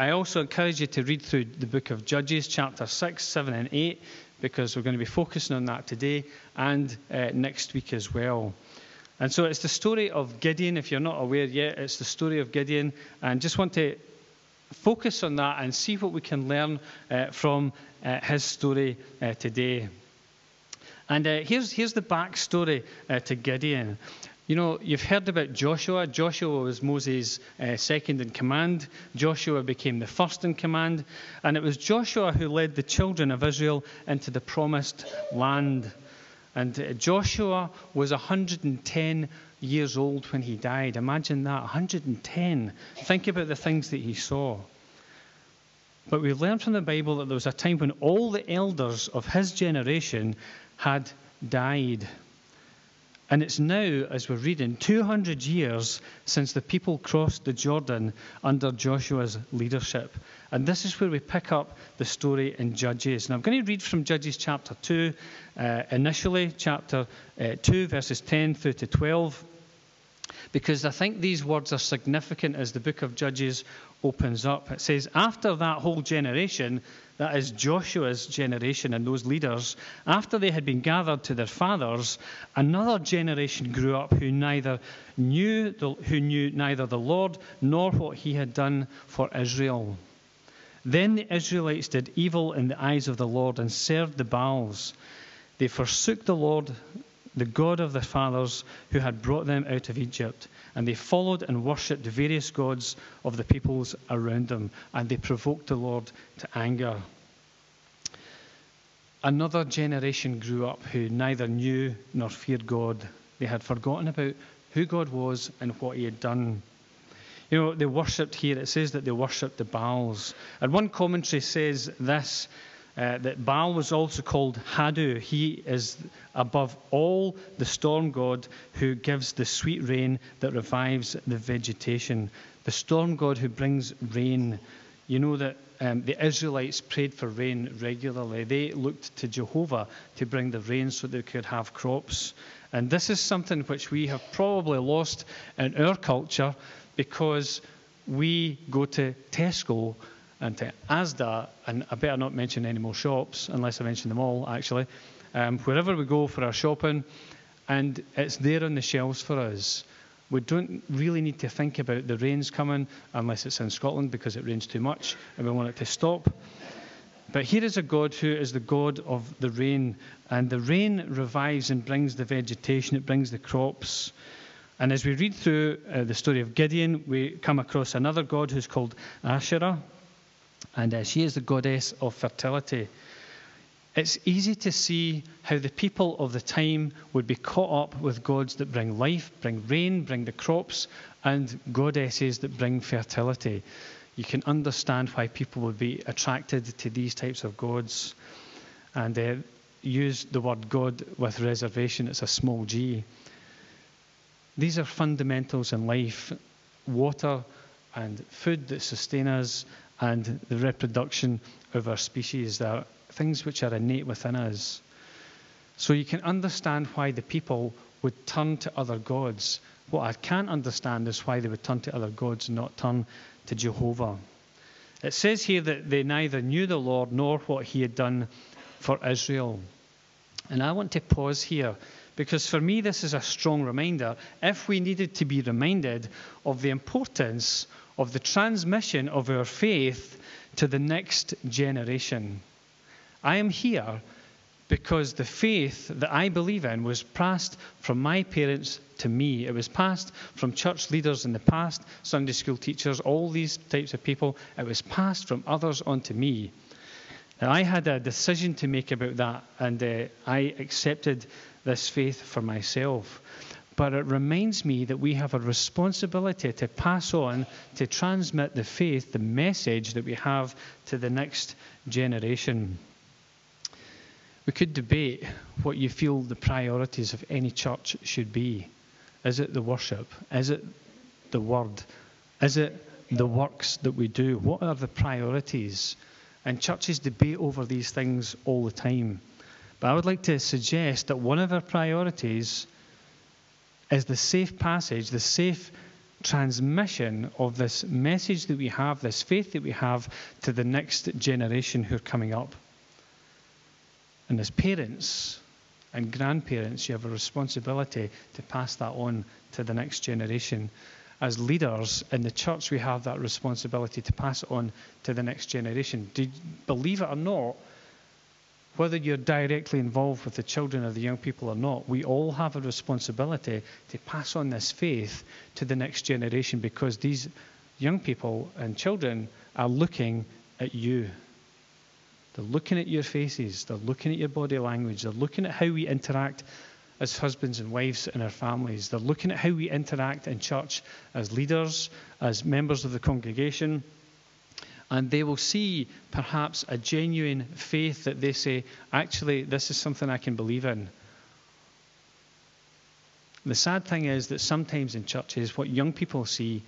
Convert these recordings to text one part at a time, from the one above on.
I also encourage you to read through the book of Judges, chapter 6, 7, and 8, because we're going to be focusing on that today and uh, next week as well. And so it's the story of Gideon. If you're not aware yet, it's the story of Gideon. And just want to focus on that and see what we can learn uh, from uh, his story uh, today. And uh, here's, here's the backstory uh, to Gideon. You know, you've heard about Joshua. Joshua was Moses' uh, second in command. Joshua became the first in command. And it was Joshua who led the children of Israel into the promised land. And uh, Joshua was 110 years old when he died. Imagine that 110. Think about the things that he saw. But we learned from the Bible that there was a time when all the elders of his generation had died. And it's now, as we're reading, 200 years since the people crossed the Jordan under Joshua's leadership. And this is where we pick up the story in Judges. And I'm going to read from Judges chapter 2, uh, initially, chapter uh, 2, verses 10 through to 12, because I think these words are significant as the book of Judges opens up. It says, After that whole generation, that is Joshua's generation and those leaders, after they had been gathered to their fathers, another generation grew up who neither knew the, who knew neither the Lord nor what he had done for Israel. Then the Israelites did evil in the eyes of the Lord and served the Baals. They forsook the Lord, the God of their fathers, who had brought them out of Egypt, and they followed and worshipped the various gods of the peoples around them, and they provoked the Lord to anger. Another generation grew up who neither knew nor feared God. They had forgotten about who God was and what he had done. You know, they worshipped here, it says that they worshipped the Baals. And one commentary says this uh, that Baal was also called Hadu. He is above all the storm god who gives the sweet rain that revives the vegetation. The storm god who brings rain. You know that um, the Israelites prayed for rain regularly. They looked to Jehovah to bring the rain so they could have crops. And this is something which we have probably lost in our culture because we go to Tesco and to Asda, and I better not mention any more shops unless I mention them all, actually. Um, wherever we go for our shopping, and it's there on the shelves for us. We don't really need to think about the rains coming unless it's in Scotland because it rains too much and we want it to stop. But here is a God who is the God of the rain, and the rain revives and brings the vegetation, it brings the crops. And as we read through uh, the story of Gideon, we come across another God who's called Asherah, and uh, she is the goddess of fertility. It's easy to see how the people of the time would be caught up with gods that bring life, bring rain, bring the crops, and goddesses that bring fertility. You can understand why people would be attracted to these types of gods and uh, use the word God with reservation. It's a small g. These are fundamentals in life water and food that sustain us, and the reproduction of our species. Are things which are innate within us. So you can understand why the people would turn to other gods. What I can't understand is why they would turn to other gods and not turn to Jehovah. It says here that they neither knew the Lord nor what he had done for Israel. And I want to pause here because for me, this is a strong reminder. If we needed to be reminded of the importance of the transmission of our faith to the next generation, I am here because the faith that I believe in was passed from my parents to me. It was passed from church leaders in the past, Sunday school teachers, all these types of people. It was passed from others onto me. Now, I had a decision to make about that, and uh, I accepted this faith for myself. But it reminds me that we have a responsibility to pass on, to transmit the faith, the message that we have to the next generation. We could debate what you feel the priorities of any church should be. Is it the worship? Is it the word? Is it the works that we do? What are the priorities? And churches debate over these things all the time. But I would like to suggest that one of our priorities is the safe passage, the safe transmission of this message that we have, this faith that we have, to the next generation who are coming up. And as parents and grandparents, you have a responsibility to pass that on to the next generation. As leaders in the church, we have that responsibility to pass it on to the next generation. Do, believe it or not, whether you're directly involved with the children or the young people or not, we all have a responsibility to pass on this faith to the next generation because these young people and children are looking at you. They're looking at your faces, they're looking at your body language, they're looking at how we interact as husbands and wives in our families, they're looking at how we interact in church as leaders, as members of the congregation and they will see perhaps a genuine faith that they say, actually, this is something I can believe in. The sad thing is that sometimes in churches, what young people see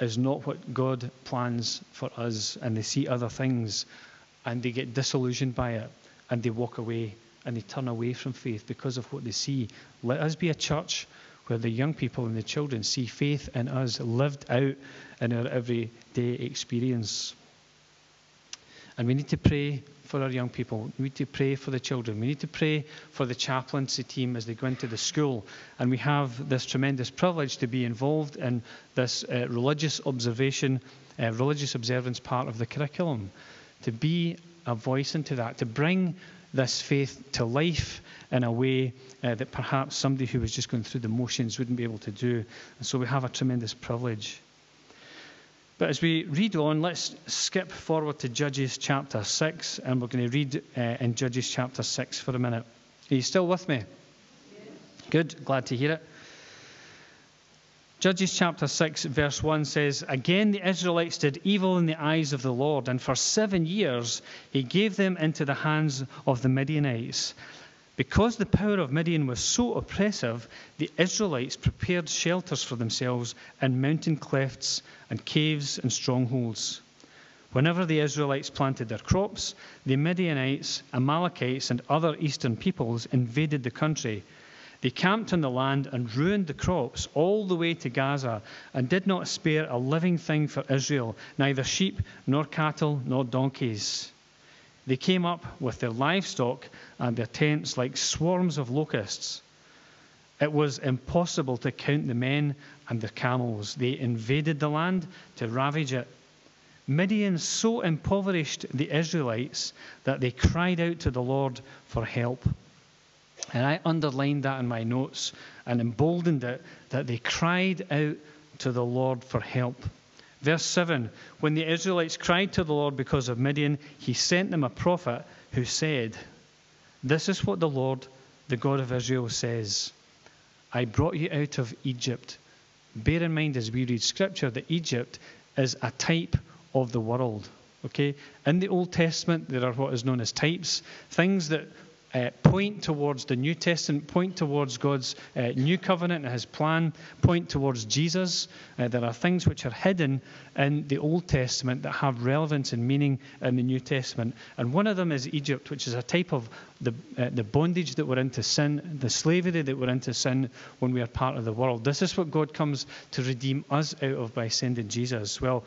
is not what God plans for us, and they see other things, and they get disillusioned by it, and they walk away, and they turn away from faith because of what they see. Let us be a church where the young people and the children see faith in us lived out in our everyday experience. And we need to pray for our young people. We need to pray for the children. We need to pray for the chaplaincy team as they go into the school. And we have this tremendous privilege to be involved in this uh, religious observation, uh, religious observance part of the curriculum, to be a voice into that, to bring this faith to life in a way uh, that perhaps somebody who was just going through the motions wouldn't be able to do. And so we have a tremendous privilege. But as we read on, let's skip forward to Judges chapter 6, and we're going to read uh, in Judges chapter 6 for a minute. Are you still with me? Yes. Good, glad to hear it. Judges chapter 6, verse 1 says, Again the Israelites did evil in the eyes of the Lord, and for seven years he gave them into the hands of the Midianites. Because the power of Midian was so oppressive, the Israelites prepared shelters for themselves in mountain clefts and caves and strongholds. Whenever the Israelites planted their crops, the Midianites, Amalekites, and other eastern peoples invaded the country. They camped on the land and ruined the crops all the way to Gaza and did not spare a living thing for Israel, neither sheep, nor cattle, nor donkeys. They came up with their livestock and their tents like swarms of locusts. It was impossible to count the men and the camels. They invaded the land to ravage it. Midian so impoverished the Israelites that they cried out to the Lord for help. And I underlined that in my notes and emboldened it that they cried out to the Lord for help. Verse 7 When the Israelites cried to the Lord because of Midian, he sent them a prophet who said, This is what the Lord, the God of Israel, says I brought you out of Egypt. Bear in mind as we read scripture that Egypt is a type of the world. Okay? In the Old Testament, there are what is known as types, things that uh, point towards the New Testament, point towards God's uh, new covenant and his plan, point towards Jesus. Uh, there are things which are hidden in the Old Testament that have relevance and meaning in the New Testament. And one of them is Egypt, which is a type of the, uh, the bondage that we're into sin, the slavery that we're into sin when we are part of the world. This is what God comes to redeem us out of by sending Jesus. Well,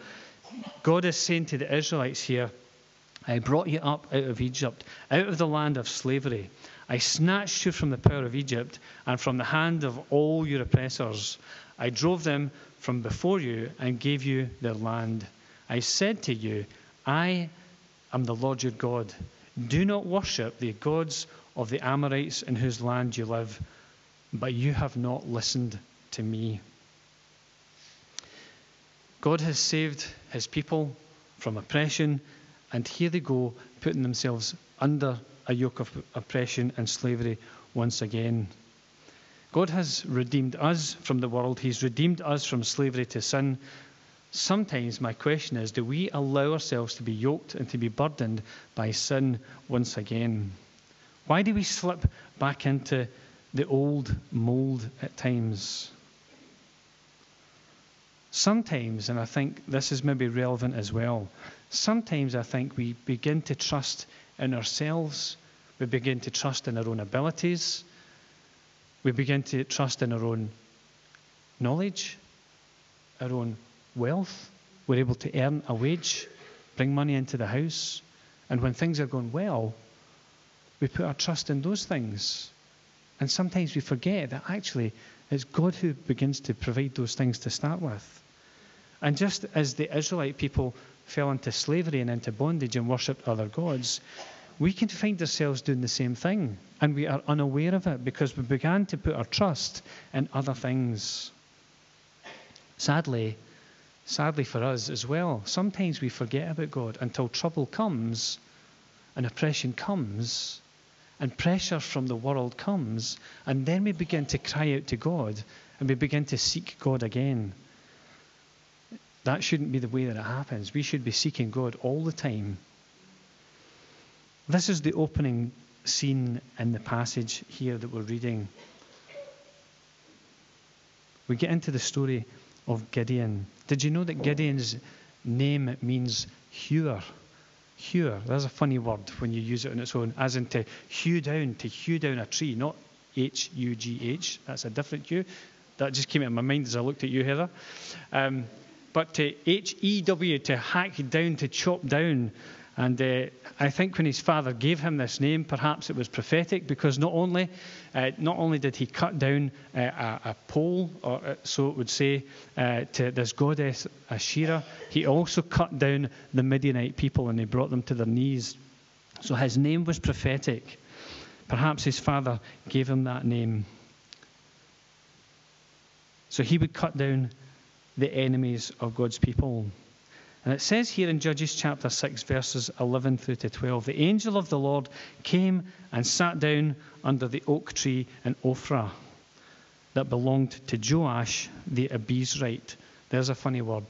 God is saying to the Israelites here, I brought you up out of Egypt, out of the land of slavery. I snatched you from the power of Egypt and from the hand of all your oppressors. I drove them from before you and gave you their land. I said to you, I am the Lord your God. Do not worship the gods of the Amorites in whose land you live, but you have not listened to me. God has saved his people from oppression and here they go, putting themselves under a yoke of oppression and slavery once again. God has redeemed us from the world, He's redeemed us from slavery to sin. Sometimes my question is do we allow ourselves to be yoked and to be burdened by sin once again? Why do we slip back into the old mold at times? Sometimes, and I think this is maybe relevant as well, sometimes I think we begin to trust in ourselves, we begin to trust in our own abilities, we begin to trust in our own knowledge, our own wealth. We're able to earn a wage, bring money into the house. And when things are going well, we put our trust in those things. And sometimes we forget that actually it's God who begins to provide those things to start with. And just as the Israelite people fell into slavery and into bondage and worshipped other gods, we can find ourselves doing the same thing. And we are unaware of it because we began to put our trust in other things. Sadly, sadly for us as well, sometimes we forget about God until trouble comes and oppression comes and pressure from the world comes, and then we begin to cry out to God and we begin to seek God again. That shouldn't be the way that it happens. We should be seeking God all the time. This is the opening scene in the passage here that we're reading. We get into the story of Gideon. Did you know that Gideon's name means hewer? Hewer. That's a funny word when you use it on its own, as in to hew down, to hew down a tree, not H U G H. That's a different hew. That just came into my mind as I looked at you, Heather. Um, but to H E W, to hack down, to chop down. And uh, I think when his father gave him this name, perhaps it was prophetic because not only, uh, not only did he cut down uh, a, a, pole, or uh, so it would say, uh, to this goddess Asherah, he also cut down the Midianite people and he brought them to their knees. So his name was prophetic. Perhaps his father gave him that name. So he would cut down the enemies of God's people. And it says here in Judges chapter 6, verses 11 through to 12 the angel of the Lord came and sat down under the oak tree in Ophrah that belonged to Joash the Abiezrite. There's a funny word.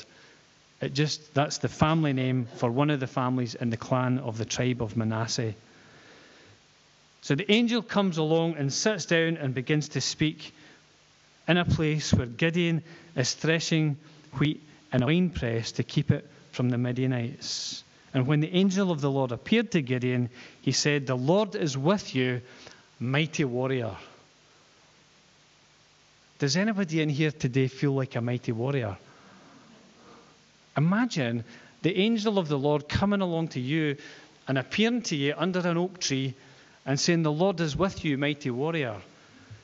It just that's the family name for one of the families in the clan of the tribe of Manasseh. So the angel comes along and sits down and begins to speak in a place where Gideon is threshing wheat in a wine press to keep it from the Midianites. And when the angel of the Lord appeared to Gideon, he said, The Lord is with you, mighty warrior. Does anybody in here today feel like a mighty warrior? Imagine the angel of the Lord coming along to you and appearing to you under an oak tree and saying, The Lord is with you, mighty warrior.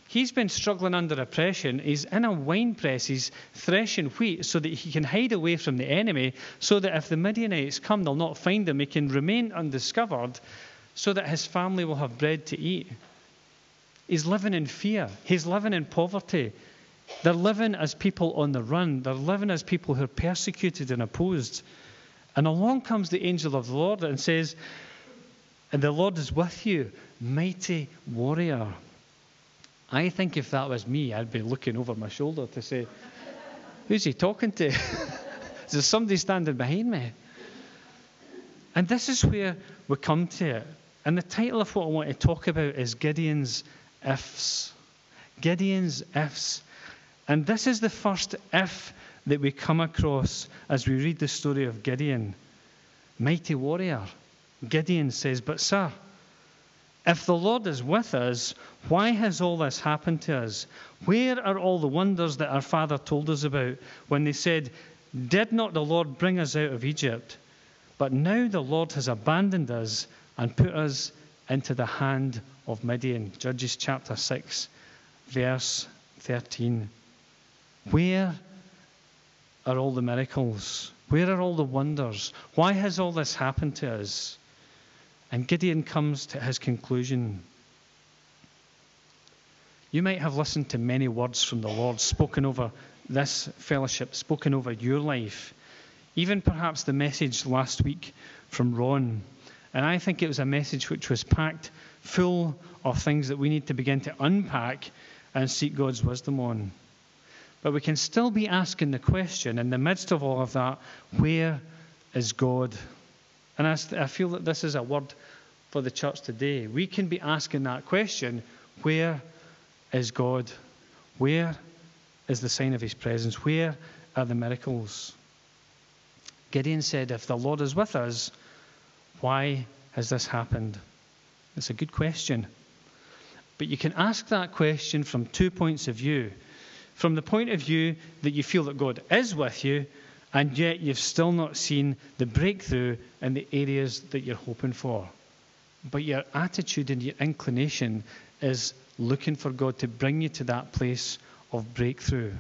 He's been struggling under oppression. He's in a wine press. He's threshing wheat so that he can hide away from the enemy, so that if the Midianites come, they'll not find him. He can remain undiscovered, so that his family will have bread to eat. He's living in fear. He's living in poverty. They're living as people on the run. They're living as people who are persecuted and opposed. And along comes the angel of the Lord and says, And the Lord is with you, mighty warrior. I think if that was me, I'd be looking over my shoulder to say, Who's he talking to? is there somebody standing behind me? And this is where we come to it. And the title of what I want to talk about is Gideon's ifs. Gideon's ifs. And this is the first if that we come across as we read the story of Gideon. Mighty warrior. Gideon says, But, sir, if the Lord is with us, why has all this happened to us? Where are all the wonders that our father told us about when they said, Did not the Lord bring us out of Egypt? But now the Lord has abandoned us and put us into the hand of Midian. Judges chapter 6, verse 13. Where are all the miracles? Where are all the wonders? Why has all this happened to us? And Gideon comes to his conclusion. You might have listened to many words from the Lord spoken over this fellowship, spoken over your life. Even perhaps the message last week from Ron. And I think it was a message which was packed full of things that we need to begin to unpack and seek God's wisdom on. But we can still be asking the question in the midst of all of that where is God? And I, I feel that this is a word for the church today. We can be asking that question where is God? Where is the sign of his presence? Where are the miracles? Gideon said, If the Lord is with us, why has this happened? It's a good question. But you can ask that question from two points of view. from the point of view that you feel that God is with you, and yet you've still not seen the breakthrough in the areas that you're hoping for. But your attitude and your inclination is looking for God to bring you to that place of breakthrough.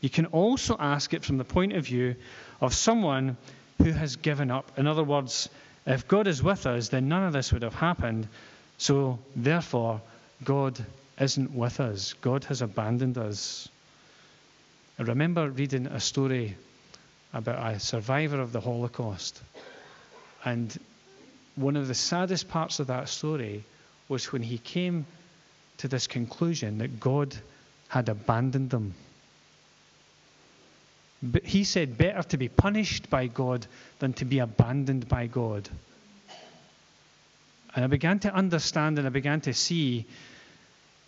You can also ask it from the point of view of someone who has given up. In other words, if God is with us, then none of this would have happened. So, therefore, God isn't with us. God has abandoned us. I remember reading a story about a survivor of the Holocaust. And one of the saddest parts of that story was when he came to this conclusion that God had abandoned them. But he said, better to be punished by God than to be abandoned by God. And I began to understand and I began to see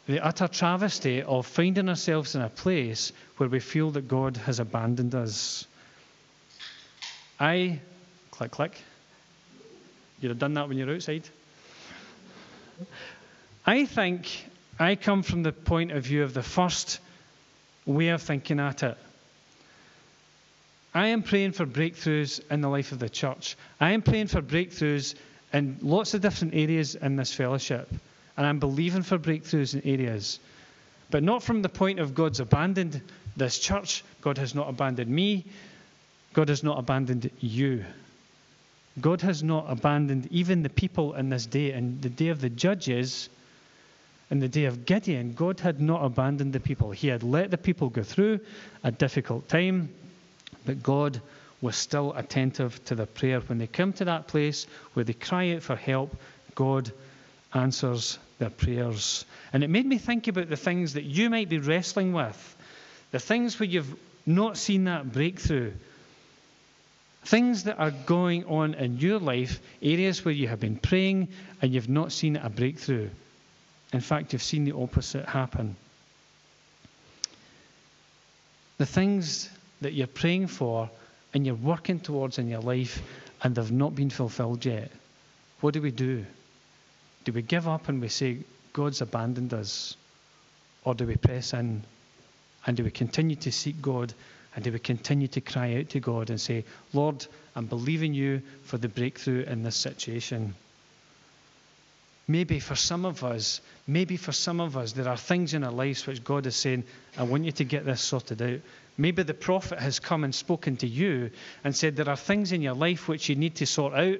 the utter travesty of finding ourselves in a place where we feel that God has abandoned us. I, click, click. You'd have done that when you're outside. I think I come from the point of view of the first way of thinking at it. I am praying for breakthroughs in the life of the church. I am praying for breakthroughs in lots of different areas in this fellowship. And I'm believing for breakthroughs in areas. But not from the point of God's abandoned this church. God has not abandoned me. God has not abandoned you. God has not abandoned even the people in this day. And the day of the judges, in the day of Gideon, God had not abandoned the people. He had let the people go through a difficult time, but God was still attentive to their prayer. When they come to that place where they cry out for help, God answers their prayers. And it made me think about the things that you might be wrestling with, the things where you've not seen that breakthrough, Things that are going on in your life, areas where you have been praying and you've not seen a breakthrough. In fact, you've seen the opposite happen. The things that you're praying for and you're working towards in your life and they've not been fulfilled yet. What do we do? Do we give up and we say, God's abandoned us? Or do we press in and do we continue to seek God and they would continue to cry out to God and say, Lord, I'm believing you for the breakthrough in this situation. Maybe for some of us, maybe for some of us, there are things in our lives which God is saying, I want you to get this sorted out. Maybe the prophet has come and spoken to you and said, There are things in your life which you need to sort out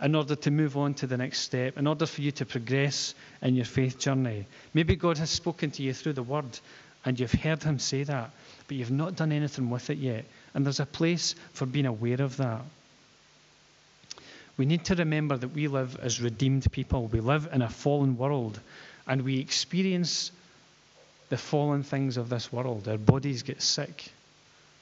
in order to move on to the next step, in order for you to progress in your faith journey. Maybe God has spoken to you through the word and you've heard him say that but you've not done anything with it yet. And there's a place for being aware of that. We need to remember that we live as redeemed people. We live in a fallen world and we experience the fallen things of this world. Our bodies get sick,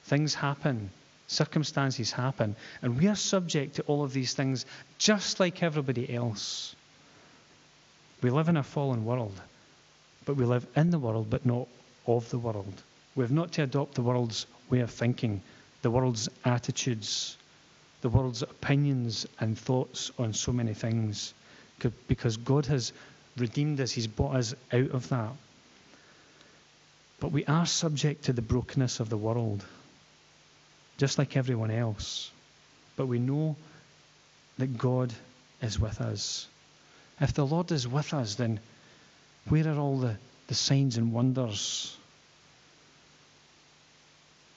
things happen, circumstances happen, and we are subject to all of these things just like everybody else. We live in a fallen world, but we live in the world, but not of the world. We have not to adopt the world's way of thinking, the world's attitudes, the world's opinions and thoughts on so many things, because God has redeemed us, He's brought us out of that. But we are subject to the brokenness of the world, just like everyone else. But we know that God is with us. If the Lord is with us, then where are all the, the signs and wonders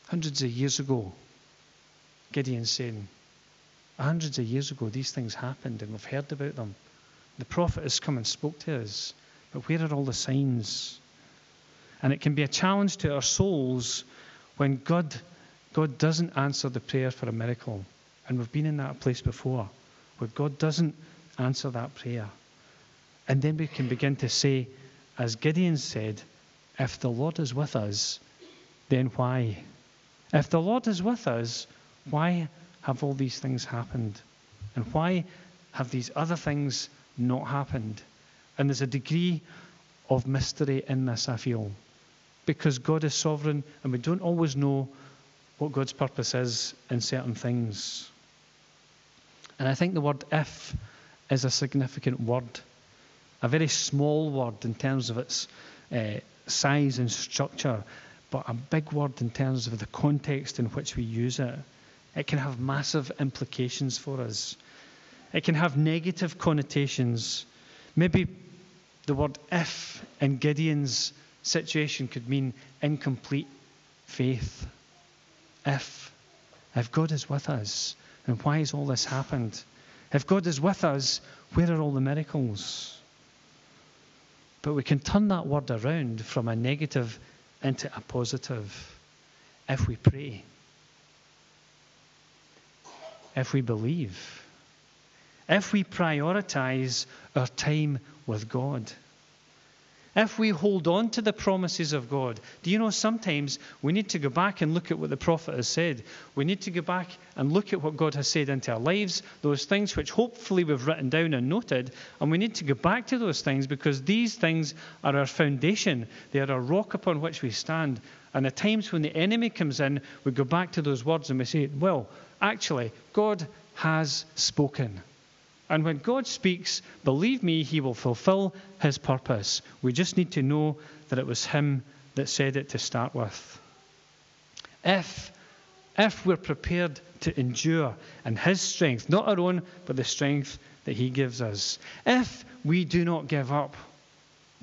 Hundreds of years ago, Gideon saying, hundreds of years ago, these things happened and we've heard about them. The prophet has come and spoke to us. But where are all the signs? And it can be a challenge to our souls when God, God doesn't answer the prayer for a miracle. And we've been in that place before, where God doesn't answer that prayer. And then we can begin to say, as Gideon said, if the Lord is with us, then why? If the Lord is with us, why have all these things happened? And why have these other things not happened? And there's a degree of mystery in this, I feel. Because God is sovereign and we don't always know what God's purpose is in certain things. And I think the word if is a significant word, a very small word in terms of its uh, size and structure, but a big word in terms of the context in which we use it. It can have massive implications for us. It can have negative connotations. Maybe the word if in Gideon's situation could mean incomplete faith. If. If God is with us, and why has all this happened? If God is with us, where are all the miracles? But we can turn that word around from a negative into a positive if we pray, if we believe, if we prioritize our time with God. If we hold on to the promises of God, do you know sometimes we need to go back and look at what the prophet has said? We need to go back and look at what God has said into our lives, those things which hopefully we've written down and noted, and we need to go back to those things because these things are our foundation. They are a rock upon which we stand. And at times when the enemy comes in, we go back to those words and we say, well, actually, God has spoken. And when God speaks, believe me, he will fulfill his purpose. We just need to know that it was him that said it to start with. If, if we're prepared to endure in his strength, not our own, but the strength that he gives us. If we do not give up,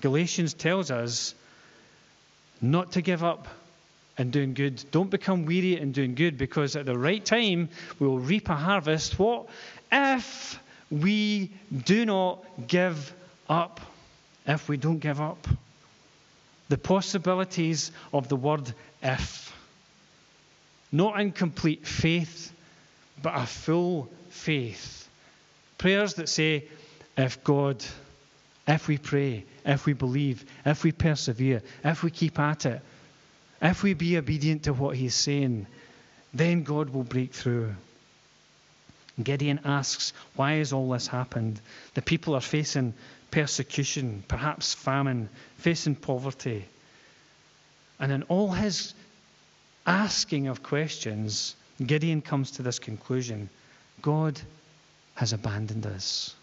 Galatians tells us not to give up in doing good. Don't become weary in doing good because at the right time we will reap a harvest. What? If we do not give up if we don't give up. The possibilities of the word if. Not incomplete faith, but a full faith. Prayers that say, if God, if we pray, if we believe, if we persevere, if we keep at it, if we be obedient to what He's saying, then God will break through. Gideon asks, Why has all this happened? The people are facing persecution, perhaps famine, facing poverty. And in all his asking of questions, Gideon comes to this conclusion God has abandoned us.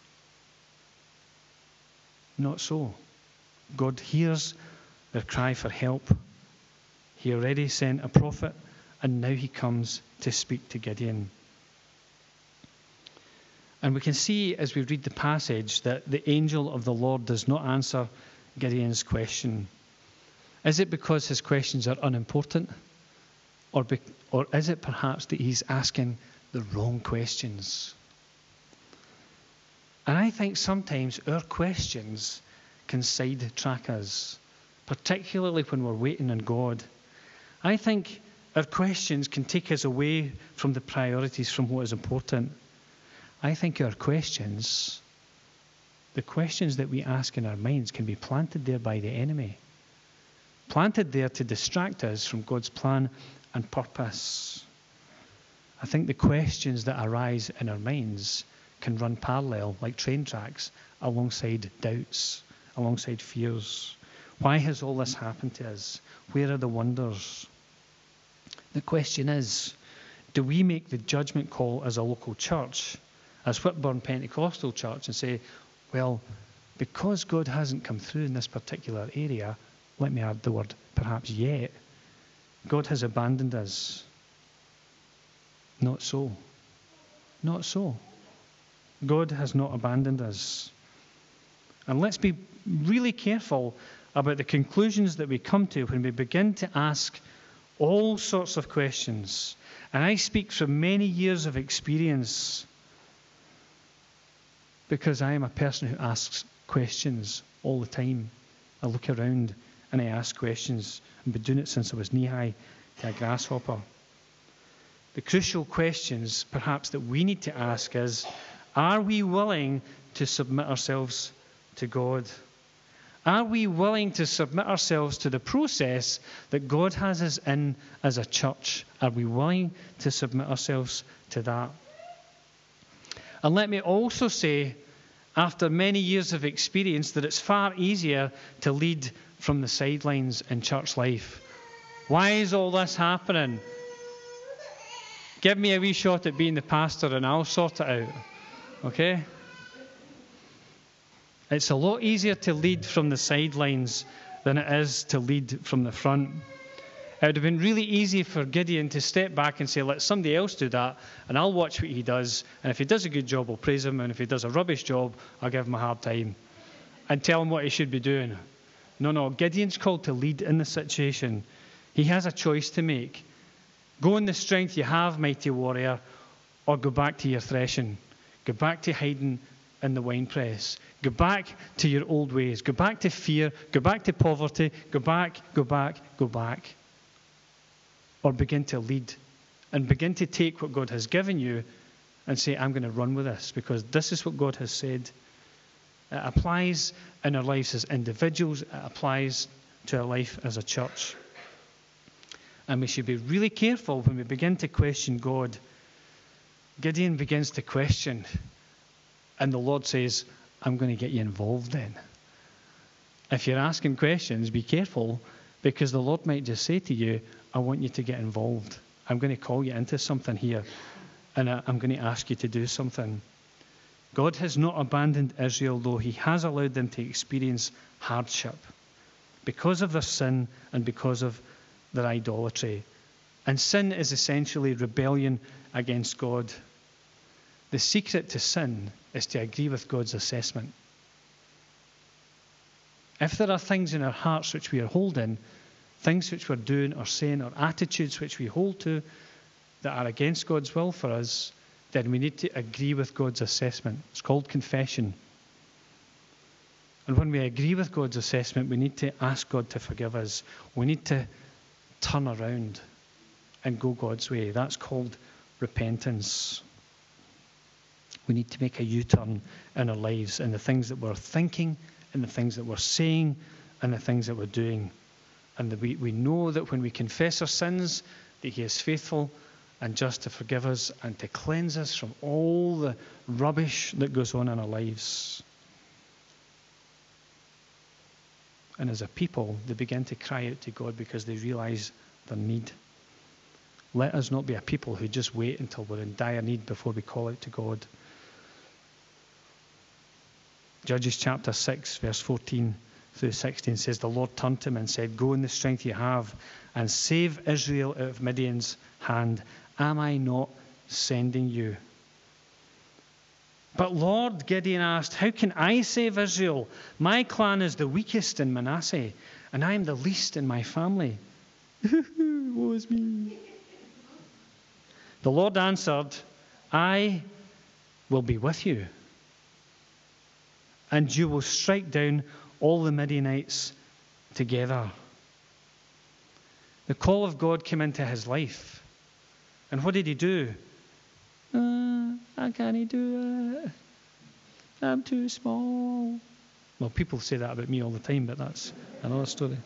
Not so. God hears their cry for help. He already sent a prophet, and now he comes to speak to Gideon. And we can see as we read the passage that the angel of the Lord does not answer Gideon's question. Is it because his questions are unimportant? Or, be, or is it perhaps that he's asking the wrong questions? And I think sometimes our questions can sidetrack us, particularly when we're waiting on God. I think our questions can take us away from the priorities, from what is important. I think our questions, the questions that we ask in our minds, can be planted there by the enemy. Planted there to distract us from God's plan and purpose. I think the questions that arise in our minds can run parallel, like train tracks, alongside doubts, alongside fears. Why has all this happened to us? Where are the wonders? The question is do we make the judgment call as a local church? As Whitburn Pentecostal Church and say, well, because God hasn't come through in this particular area, let me add the word perhaps yet, God has abandoned us. Not so. Not so. God has not abandoned us. And let's be really careful about the conclusions that we come to when we begin to ask all sorts of questions. And I speak from many years of experience because I am a person who asks questions all the time. I look around and I ask questions. I've been doing it since I was knee high to a grasshopper. The crucial questions, perhaps, that we need to ask is Are we willing to submit ourselves to God? Are we willing to submit ourselves to the process that God has us in as a church? Are we willing to submit ourselves to that? And let me also say, after many years of experience, that it's far easier to lead from the sidelines in church life. Why is all this happening? Give me a wee shot at being the pastor and I'll sort it out. Okay? It's a lot easier to lead from the sidelines than it is to lead from the front. It would have been really easy for Gideon to step back and say, let somebody else do that, and I'll watch what he does. And if he does a good job, I'll praise him. And if he does a rubbish job, I'll give him a hard time and tell him what he should be doing. No, no. Gideon's called to lead in the situation. He has a choice to make. Go in the strength you have, mighty warrior, or go back to your threshing. Go back to hiding in the winepress. Go back to your old ways. Go back to fear. Go back to poverty. Go back, go back, go back. Or begin to lead and begin to take what God has given you and say, I'm going to run with this because this is what God has said. It applies in our lives as individuals, it applies to our life as a church. And we should be really careful when we begin to question God. Gideon begins to question, and the Lord says, I'm going to get you involved then. If you're asking questions, be careful because the Lord might just say to you, I want you to get involved. I'm going to call you into something here, and I'm going to ask you to do something. God has not abandoned Israel, though He has allowed them to experience hardship because of their sin and because of their idolatry. And sin is essentially rebellion against God. The secret to sin is to agree with God's assessment. If there are things in our hearts which we are holding, things which we're doing or saying, or attitudes which we hold to that are against God's will for us, then we need to agree with God's assessment. It's called confession. And when we agree with God's assessment, we need to ask God to forgive us. We need to turn around and go God's way. That's called repentance. We need to make a U turn in our lives and the things that we're thinking, and the things that we're saying, and the things that we're doing. And we, we know that when we confess our sins, that He is faithful and just to forgive us and to cleanse us from all the rubbish that goes on in our lives. And as a people, they begin to cry out to God because they realize their need. Let us not be a people who just wait until we're in dire need before we call out to God. Judges chapter 6, verse 14 through 16 says, The Lord turned to him and said, Go in the strength you have and save Israel out of Midian's hand. Am I not sending you? But Lord, Gideon asked, How can I save Israel? My clan is the weakest in Manasseh, and I am the least in my family. Woe is me. The Lord answered, I will be with you, and you will strike down all the Midianites together. The call of God came into his life. And what did he do? Uh, I can't do it. I'm too small. Well, people say that about me all the time, but that's another story.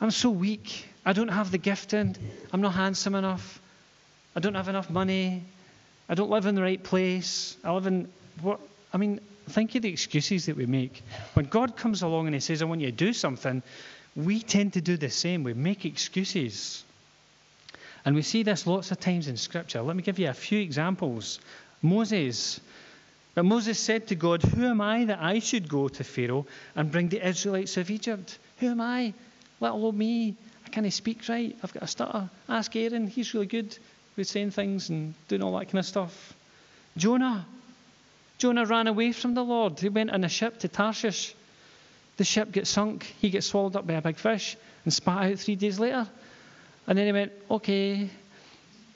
I'm so weak. I don't have the gifting. I'm not handsome enough. I don't have enough money. I don't live in the right place. I live in what? I mean, think of the excuses that we make. When God comes along and He says, I want you to do something, we tend to do the same. We make excuses. And we see this lots of times in Scripture. Let me give you a few examples. Moses. But Moses said to God, Who am I that I should go to Pharaoh and bring the Israelites of Egypt? Who am I? Let alone me. I can't speak right. I've got a stutter. Ask Aaron. He's really good with saying things and doing all that kind of stuff. Jonah. Jonah ran away from the Lord. He went on a ship to Tarshish. The ship gets sunk. He gets swallowed up by a big fish and spat out three days later. And then he went, okay,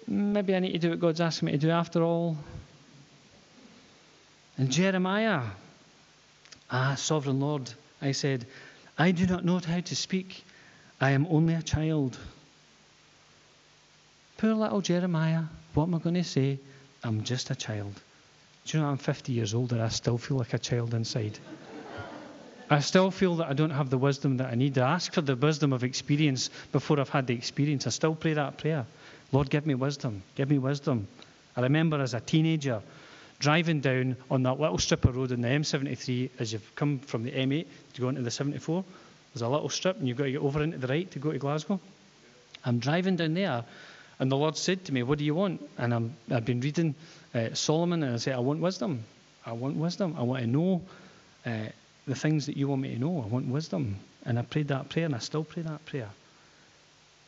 maybe I need to do what God's asking me to do after all. And Jeremiah, ah, sovereign Lord, I said, I do not know how to speak. I am only a child. Poor little Jeremiah, what am I going to say? I'm just a child. Do you know I'm 50 years old and I still feel like a child inside? I still feel that I don't have the wisdom that I need. I ask for the wisdom of experience before I've had the experience. I still pray that prayer. Lord, give me wisdom. Give me wisdom. I remember as a teenager driving down on that little strip of road in the M73 as you've come from the M8 to go into the 74. There's a little strip and you've got to get over into the right to go to Glasgow. I'm driving down there and the Lord said to me, What do you want? And I'm, I've been reading uh, Solomon and I said, I want wisdom. I want wisdom. I want to know. Uh, the things that you want me to know. I want wisdom. And I prayed that prayer and I still pray that prayer.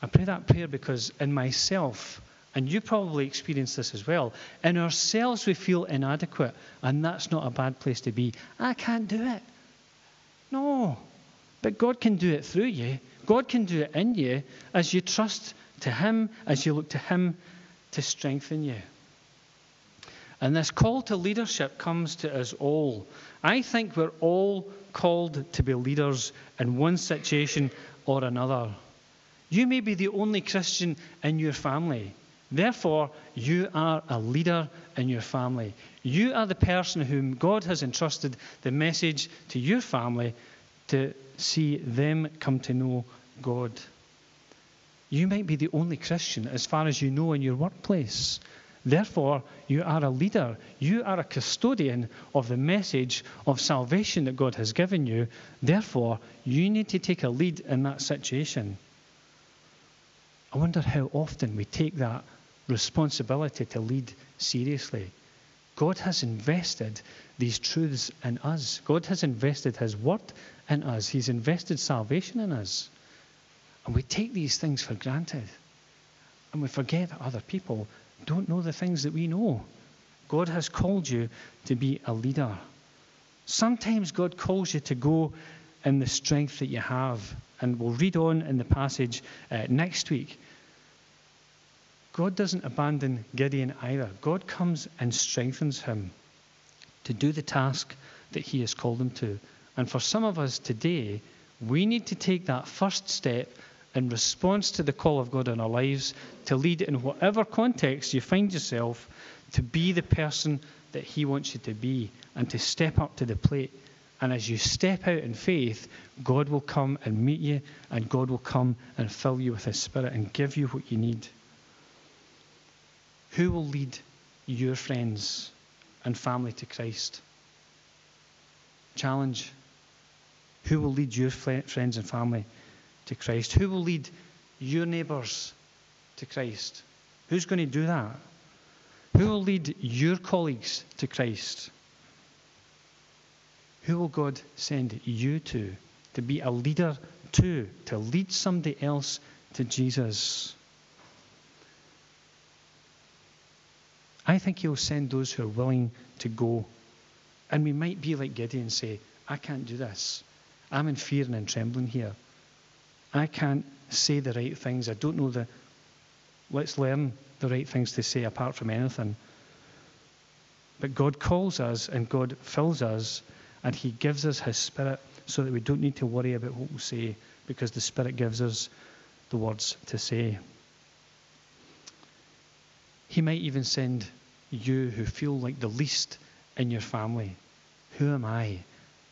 I pray that prayer because in myself, and you probably experience this as well, in ourselves we feel inadequate, and that's not a bad place to be. I can't do it. No. But God can do it through you. God can do it in you as you trust to Him, as you look to Him to strengthen you. And this call to leadership comes to us all. I think we're all called to be leaders in one situation or another. You may be the only Christian in your family. Therefore, you are a leader in your family. You are the person whom God has entrusted the message to your family to see them come to know God. You might be the only Christian as far as you know in your workplace. Therefore, you are a leader. You are a custodian of the message of salvation that God has given you. Therefore, you need to take a lead in that situation. I wonder how often we take that responsibility to lead seriously. God has invested these truths in us. God has invested His word in us. He's invested salvation in us. And we take these things for granted. And we forget that other people don't know the things that we know. God has called you to be a leader. Sometimes God calls you to go in the strength that you have. And we'll read on in the passage uh, next week. God doesn't abandon Gideon either. God comes and strengthens him to do the task that he has called him to. And for some of us today, we need to take that first step in response to the call of God in our lives to lead in whatever context you find yourself to be the person that He wants you to be and to step up to the plate. And as you step out in faith, God will come and meet you, and God will come and fill you with His Spirit and give you what you need. Who will lead your friends and family to Christ? Challenge. Who will lead your friends and family to Christ? Who will lead your neighbours to Christ? Who's going to do that? Who will lead your colleagues to Christ? Who will God send you to? To be a leader to, to lead somebody else to Jesus. I think He'll send those who are willing to go. And we might be like Gideon and say, I can't do this. I'm in fear and in trembling here. I can't say the right things. I don't know the. Let's learn the right things to say apart from anything. But God calls us and God fills us and He gives us His Spirit so that we don't need to worry about what we'll say because the Spirit gives us the words to say. He might even send you who feel like the least in your family. Who am I?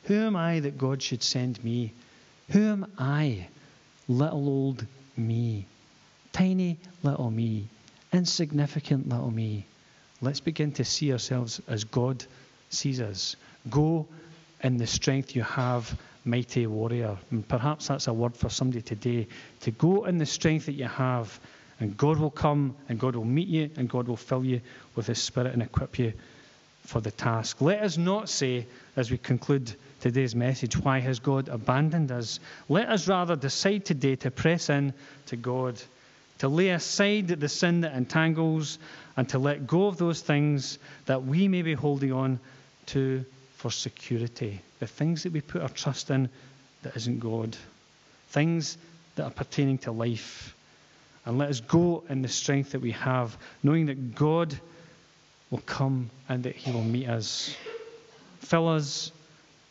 Who am I that God should send me? Who am I little old me, tiny little me, insignificant little me. Let's begin to see ourselves as God sees us. Go in the strength you have, mighty warrior. And perhaps that's a word for somebody today. To go in the strength that you have, and God will come, and God will meet you, and God will fill you with His Spirit and equip you for the task. Let us not say, as we conclude today's message, why has God abandoned us? Let us rather decide today to press in to God, to lay aside the sin that entangles, and to let go of those things that we may be holding on to for security. The things that we put our trust in that isn't God. Things that are pertaining to life. And let us go in the strength that we have, knowing that God will come and that He will meet us, fill us,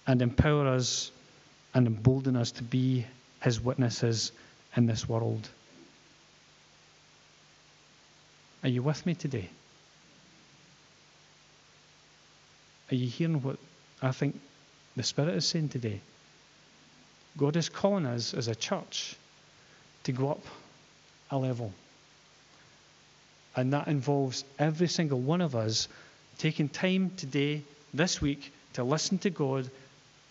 and empower us and embolden us to be His witnesses in this world. Are you with me today? Are you hearing what I think the Spirit is saying today? God is calling us as a church to go up a level. And that involves every single one of us taking time today, this week, to listen to God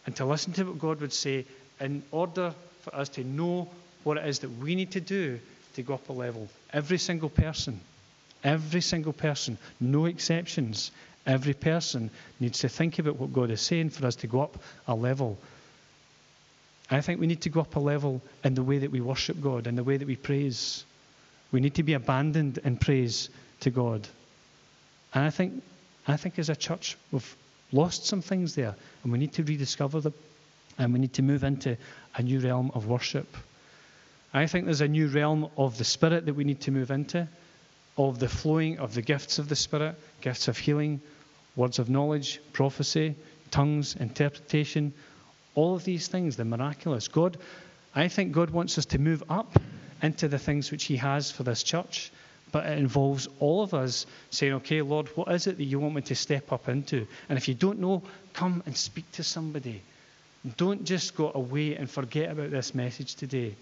and to listen to what God would say in order for us to know what it is that we need to do to go up a level. Every single person, every single person, no exceptions. Every person needs to think about what God is saying for us to go up a level. I think we need to go up a level in the way that we worship God and the way that we praise. We need to be abandoned in praise to God. And I think, I think as a church, we've lost some things there, and we need to rediscover them, and we need to move into a new realm of worship. I think there's a new realm of the Spirit that we need to move into, of the flowing of the gifts of the Spirit, gifts of healing, words of knowledge, prophecy, tongues, interpretation, all of these things, the miraculous. God, I think God wants us to move up into the things which He has for this church, but it involves all of us saying, okay, Lord, what is it that you want me to step up into? And if you don't know, come and speak to somebody. Don't just go away and forget about this message today.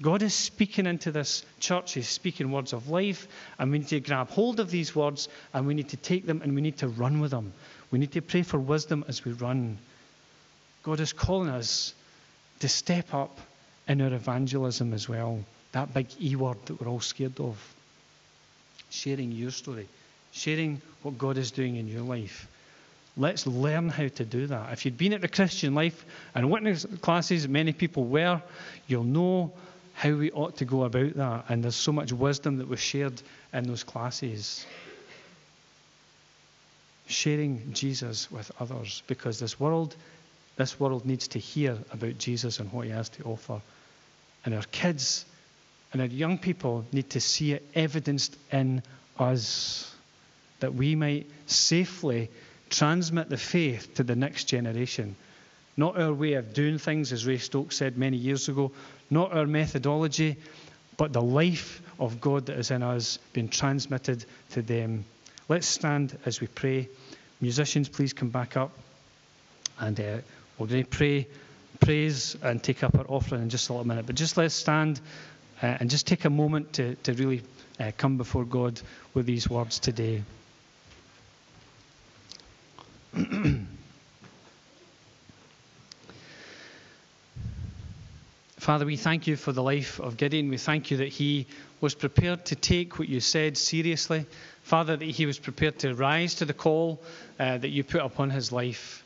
God is speaking into this church. He's speaking words of life, and we need to grab hold of these words and we need to take them and we need to run with them. We need to pray for wisdom as we run. God is calling us to step up in our evangelism as well. That big E word that we're all scared of. Sharing your story, sharing what God is doing in your life. Let's learn how to do that. If you'd been at the Christian life and witness classes, many people were, you'll know how we ought to go about that. And there's so much wisdom that was shared in those classes. Sharing Jesus with others because this world this world needs to hear about Jesus and what he has to offer. And our kids and our young people need to see it evidenced in us that we might safely transmit the faith to the next generation. Not our way of doing things, as Ray Stokes said many years ago, not our methodology, but the life of God that is in us being transmitted to them. Let's stand as we pray. Musicians, please come back up. And uh, we're going to pray, praise, and take up our offering in just a little minute. But just let's stand uh, and just take a moment to, to really uh, come before God with these words today. Father, we thank you for the life of Gideon. We thank you that he was prepared to take what you said seriously. Father, that he was prepared to rise to the call uh, that you put upon his life.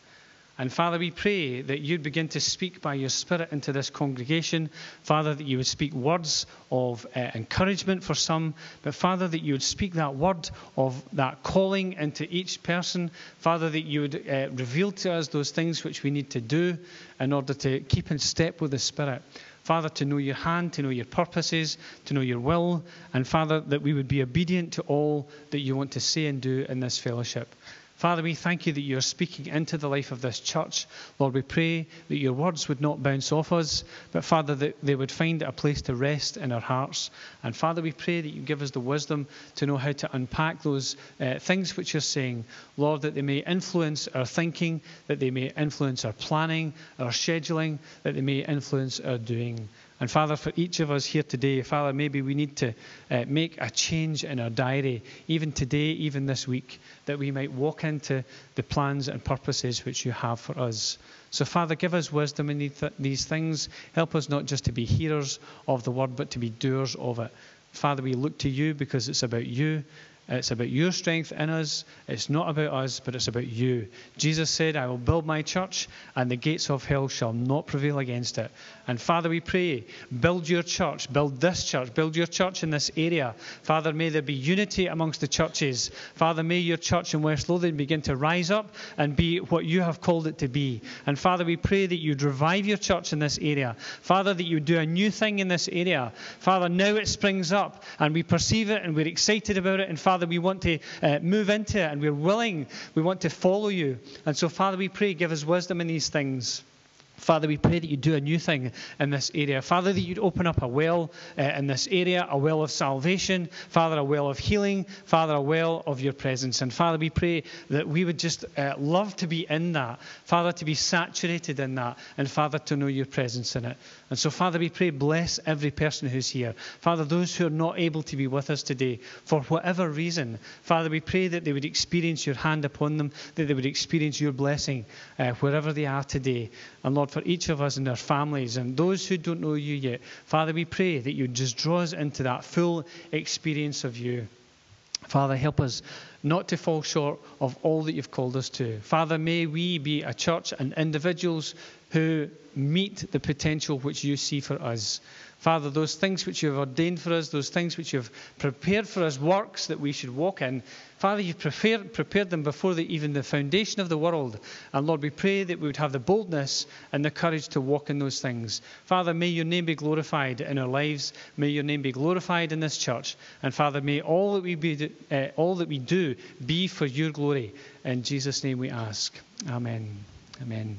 And Father, we pray that you'd begin to speak by your Spirit into this congregation. Father, that you would speak words of uh, encouragement for some, but Father, that you would speak that word of that calling into each person. Father, that you would uh, reveal to us those things which we need to do in order to keep in step with the Spirit. Father, to know your hand, to know your purposes, to know your will, and Father, that we would be obedient to all that you want to say and do in this fellowship. Father, we thank you that you're speaking into the life of this church. Lord, we pray that your words would not bounce off us, but Father, that they would find a place to rest in our hearts. And Father, we pray that you give us the wisdom to know how to unpack those uh, things which you're saying. Lord, that they may influence our thinking, that they may influence our planning, our scheduling, that they may influence our doing. And Father, for each of us here today, Father, maybe we need to uh, make a change in our diary, even today, even this week, that we might walk into the plans and purposes which you have for us. So, Father, give us wisdom in these things. Help us not just to be hearers of the word, but to be doers of it. Father, we look to you because it's about you. It's about your strength in us. It's not about us, but it's about you. Jesus said, I will build my church, and the gates of hell shall not prevail against it. And Father, we pray, build your church, build this church, build your church in this area. Father, may there be unity amongst the churches. Father, may your church in West Lothian begin to rise up and be what you have called it to be. And Father, we pray that you'd revive your church in this area. Father, that you do a new thing in this area. Father, now it springs up, and we perceive it, and we're excited about it. And Father, Father, we want to uh, move into it and we're willing, we want to follow you. And so, Father, we pray, give us wisdom in these things. Father, we pray that you do a new thing in this area. Father, that you'd open up a well uh, in this area, a well of salvation. Father, a well of healing. Father, a well of your presence. And Father, we pray that we would just uh, love to be in that. Father, to be saturated in that. And Father, to know your presence in it. And so, Father, we pray, bless every person who's here. Father, those who are not able to be with us today, for whatever reason, Father, we pray that they would experience your hand upon them, that they would experience your blessing uh, wherever they are today. And Lord, for each of us and our families and those who don't know you yet, Father, we pray that you just draw us into that full experience of you. Father, help us not to fall short of all that you've called us to. Father, may we be a church and individuals who meet the potential which you see for us. Father, those things which you have ordained for us, those things which you have prepared for us, works that we should walk in, Father, you've prepared, prepared them before the, even the foundation of the world. And Lord, we pray that we would have the boldness and the courage to walk in those things. Father, may your name be glorified in our lives. May your name be glorified in this church. And Father, may all that we, be, uh, all that we do be for your glory. In Jesus' name we ask. Amen. Amen.